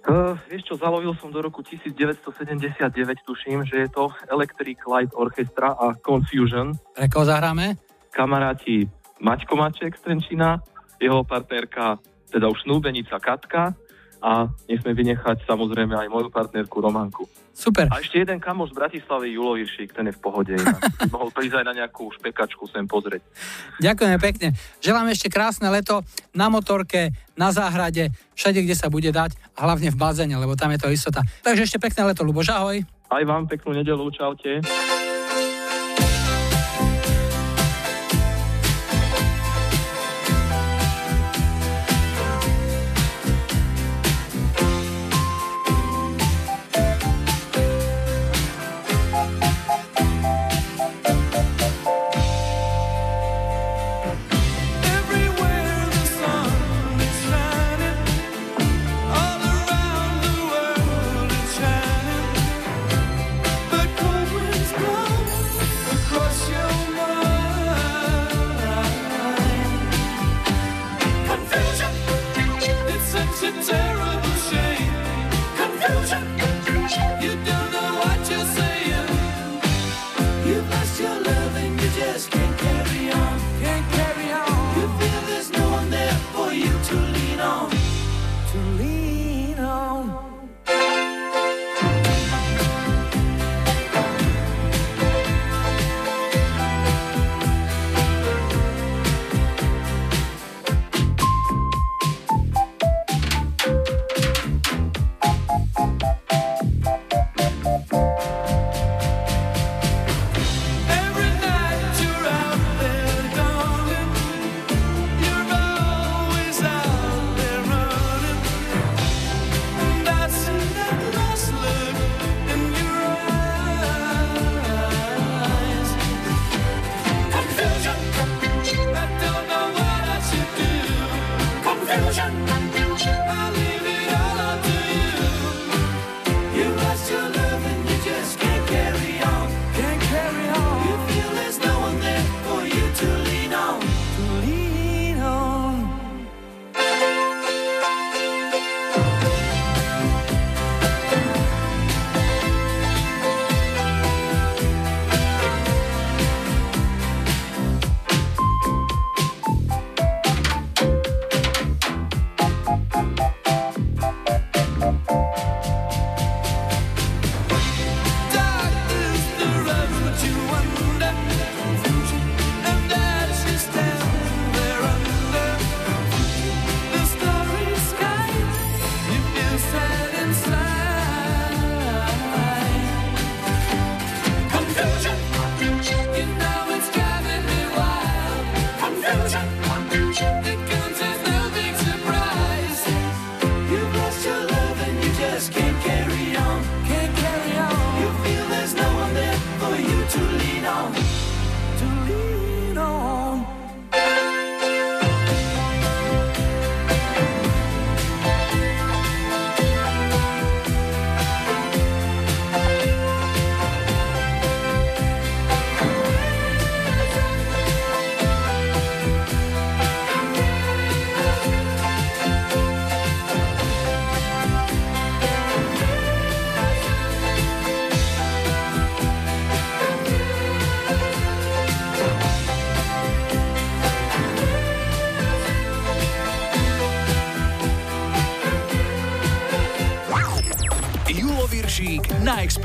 Uh, vieš čo, zalovil som do roku 1979, tuším, že je to Electric Light Orchestra a Confusion. Pre koho zahráme? Kamaráti Maťko Maček z Trenčína, jeho partnerka, teda už snúbenica Katka a nesme vynechať samozrejme aj moju partnerku Romanku. Super. A ešte jeden kamoš z Bratislavy, Julo Viršík, ten je v pohode. mohol prísť aj na nejakú špekačku sem pozrieť. Ďakujeme pekne. Želám ešte krásne leto na motorke, na záhrade, všade, kde sa bude dať a hlavne v bazéne, lebo tam je to istota. Takže ešte pekné leto, Luboš, ahoj. Aj vám peknú nedelu, čaute.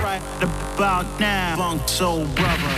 Right about now, Funk Soul Brother.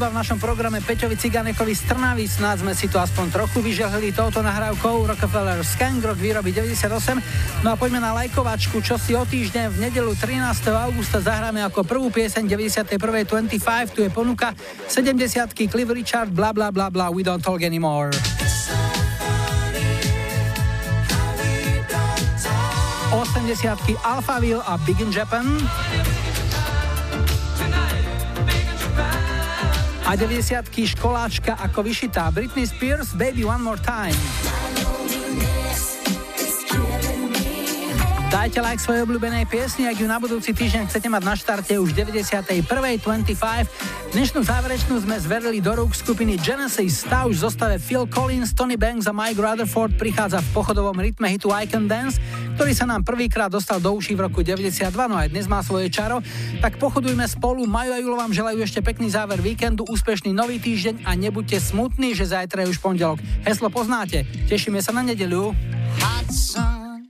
Chýba v našom programe Peťovi Ciganekovi z Trnavy. Snáď sme si to aspoň trochu vyžehli touto nahrávkou Rockefeller Skangrok výroby 98. No a poďme na lajkovačku, čo si o týždeň v nedelu 13. augusta zahráme ako prvú pieseň 91. 25. Tu je ponuka 70 Cliff Richard, bla bla bla bla, we don't talk anymore. 80 Alphaville a Big in Japan. A 90 školáčka ako vyšitá Britney Spears Baby One More Time. Dajte like svojej obľúbenej piesni, ak ju na budúci týždeň chcete mať na štarte už 91.25. Dnešnú záverečnú sme zverili do rúk skupiny Genesis. Tá už zostave Phil Collins, Tony Banks a Mike Rutherford prichádza v pochodovom rytme hitu I Can Dance, ktorý sa nám prvýkrát dostal do uší v roku 92, no aj dnes má svoje čaro. Tak pochodujme spolu, Majo a Julo vám želajú ešte pekný záver víkendu, úspešný nový týždeň a nebuďte smutní, že zajtra je už pondelok. Heslo poznáte. Tešíme sa na nedeľu. hot sun